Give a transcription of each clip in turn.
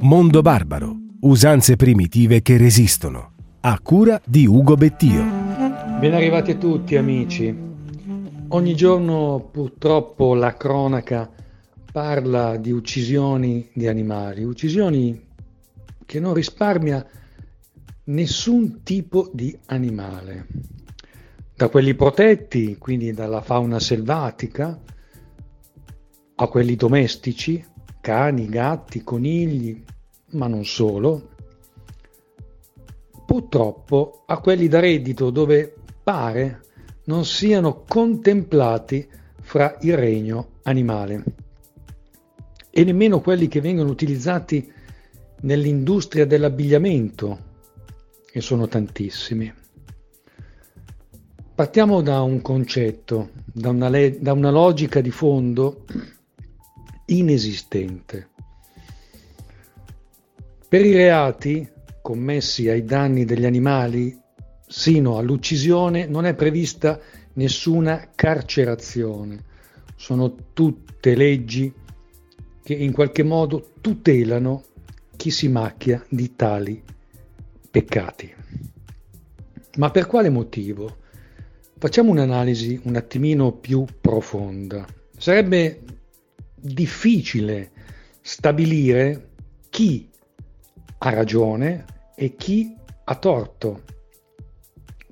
Mondo Barbaro. Usanze primitive che resistono. A cura di Ugo Bettio. Ben arrivati a tutti amici. Ogni giorno purtroppo la cronaca parla di uccisioni di animali, uccisioni che non risparmia nessun tipo di animale, da quelli protetti, quindi dalla fauna selvatica, a quelli domestici, cani, gatti, conigli, ma non solo, purtroppo a quelli da reddito dove pare non siano contemplati fra il regno animale e nemmeno quelli che vengono utilizzati nell'industria dell'abbigliamento, e sono tantissimi. Partiamo da un concetto, da una, le- da una logica di fondo inesistente. Per i reati commessi ai danni degli animali, sino all'uccisione, non è prevista nessuna carcerazione. Sono tutte leggi che in qualche modo tutelano chi si macchia di tali peccati. Ma per quale motivo? Facciamo un'analisi un attimino più profonda. Sarebbe difficile stabilire chi ha ragione e chi ha torto.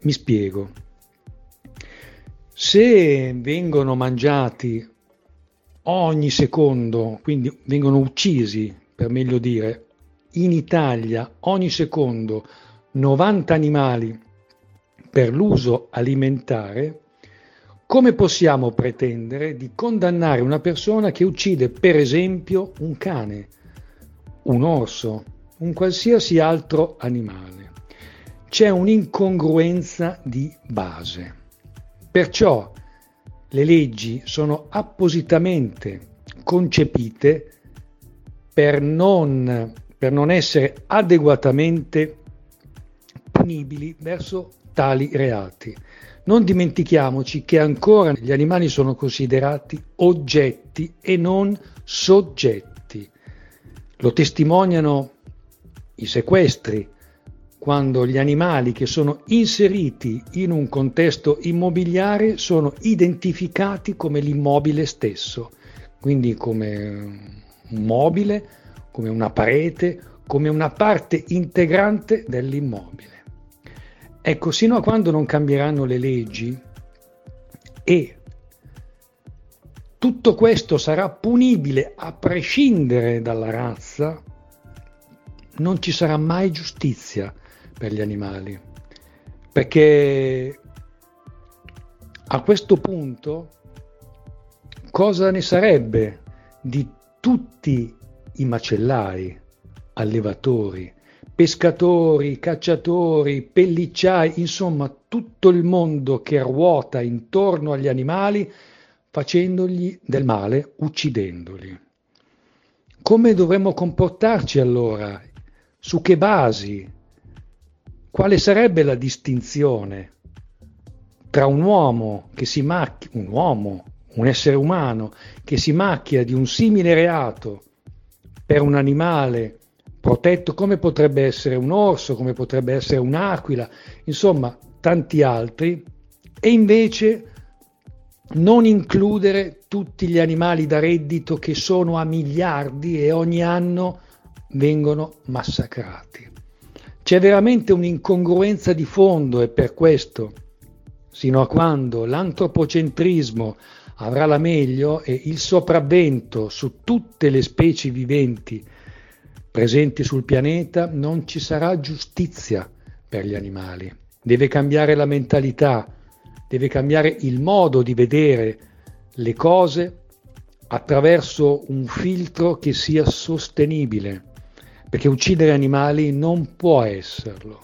Mi spiego. Se vengono mangiati ogni secondo, quindi vengono uccisi, per meglio dire, in Italia ogni secondo 90 animali per l'uso alimentare, come possiamo pretendere di condannare una persona che uccide per esempio un cane, un orso, un qualsiasi altro animale? C'è un'incongruenza di base. Perciò le leggi sono appositamente concepite per non, per non essere adeguatamente punibili verso tali reati. Non dimentichiamoci che ancora gli animali sono considerati oggetti e non soggetti. Lo testimoniano i sequestri, quando gli animali che sono inseriti in un contesto immobiliare sono identificati come l'immobile stesso, quindi come un mobile, come una parete, come una parte integrante dell'immobile. Ecco, sino a quando non cambieranno le leggi e tutto questo sarà punibile a prescindere dalla razza, non ci sarà mai giustizia per gli animali, perché a questo punto cosa ne sarebbe di tutti i macellai, allevatori, pescatori, cacciatori, pellicciai, insomma tutto il mondo che ruota intorno agli animali facendogli del male, uccidendoli. Come dovremmo comportarci allora? Su che basi? quale sarebbe la distinzione tra un uomo che si macchia, un uomo, un essere umano che si macchia di un simile reato per un animale protetto come potrebbe essere un orso, come potrebbe essere un'aquila, insomma tanti altri, e invece non includere tutti gli animali da reddito che sono a miliardi e ogni anno vengono massacrati. C'è veramente un'incongruenza di fondo e per questo, sino a quando l'antropocentrismo avrà la meglio e il sopravvento su tutte le specie viventi presenti sul pianeta, non ci sarà giustizia per gli animali. Deve cambiare la mentalità, deve cambiare il modo di vedere le cose attraverso un filtro che sia sostenibile perché uccidere animali non può esserlo.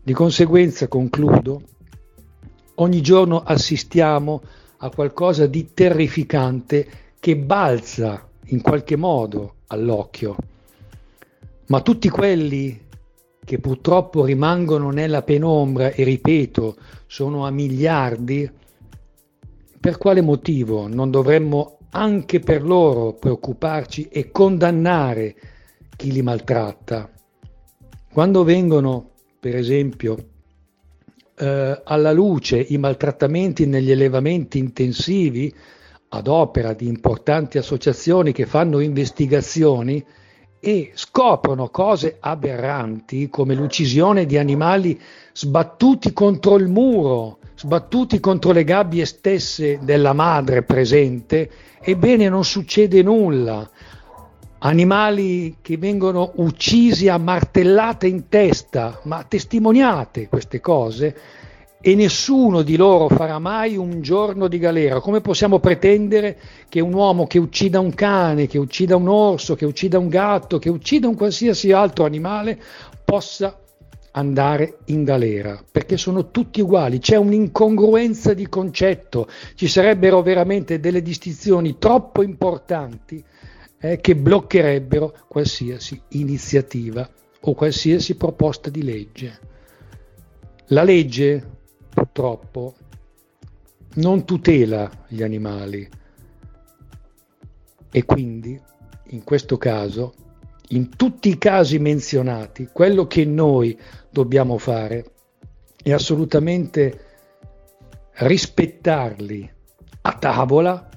Di conseguenza, concludo, ogni giorno assistiamo a qualcosa di terrificante che balza in qualche modo all'occhio, ma tutti quelli che purtroppo rimangono nella penombra e ripeto sono a miliardi, per quale motivo non dovremmo anche per loro preoccuparci e condannare chi li maltratta. Quando vengono, per esempio, eh, alla luce i maltrattamenti negli allevamenti intensivi ad opera di importanti associazioni che fanno investigazioni e scoprono cose aberranti come l'uccisione di animali sbattuti contro il muro, sbattuti contro le gabbie stesse della madre presente, ebbene non succede nulla. Animali che vengono uccisi a martellate in testa, ma testimoniate queste cose, e nessuno di loro farà mai un giorno di galera. Come possiamo pretendere che un uomo che uccida un cane, che uccida un orso, che uccida un gatto, che uccida un qualsiasi altro animale possa andare in galera? Perché sono tutti uguali, c'è un'incongruenza di concetto, ci sarebbero veramente delle distinzioni troppo importanti eh, che bloccherebbero qualsiasi iniziativa o qualsiasi proposta di legge. La legge purtroppo non tutela gli animali. E quindi in questo caso, in tutti i casi menzionati, quello che noi dobbiamo fare è assolutamente rispettarli a tavola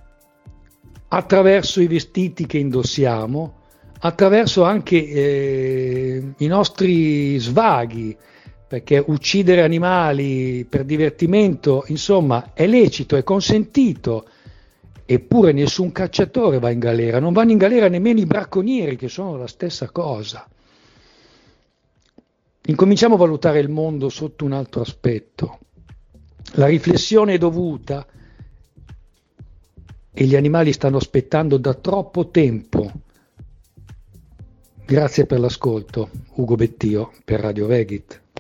attraverso i vestiti che indossiamo, attraverso anche eh, i nostri svaghi, perché uccidere animali per divertimento, insomma, è lecito, è consentito, eppure nessun cacciatore va in galera, non vanno in galera nemmeno i bracconieri, che sono la stessa cosa. Incominciamo a valutare il mondo sotto un altro aspetto. La riflessione è dovuta e gli animali stanno aspettando da troppo tempo. Grazie per l'ascolto, Ugo Bettio per Radio Vegit.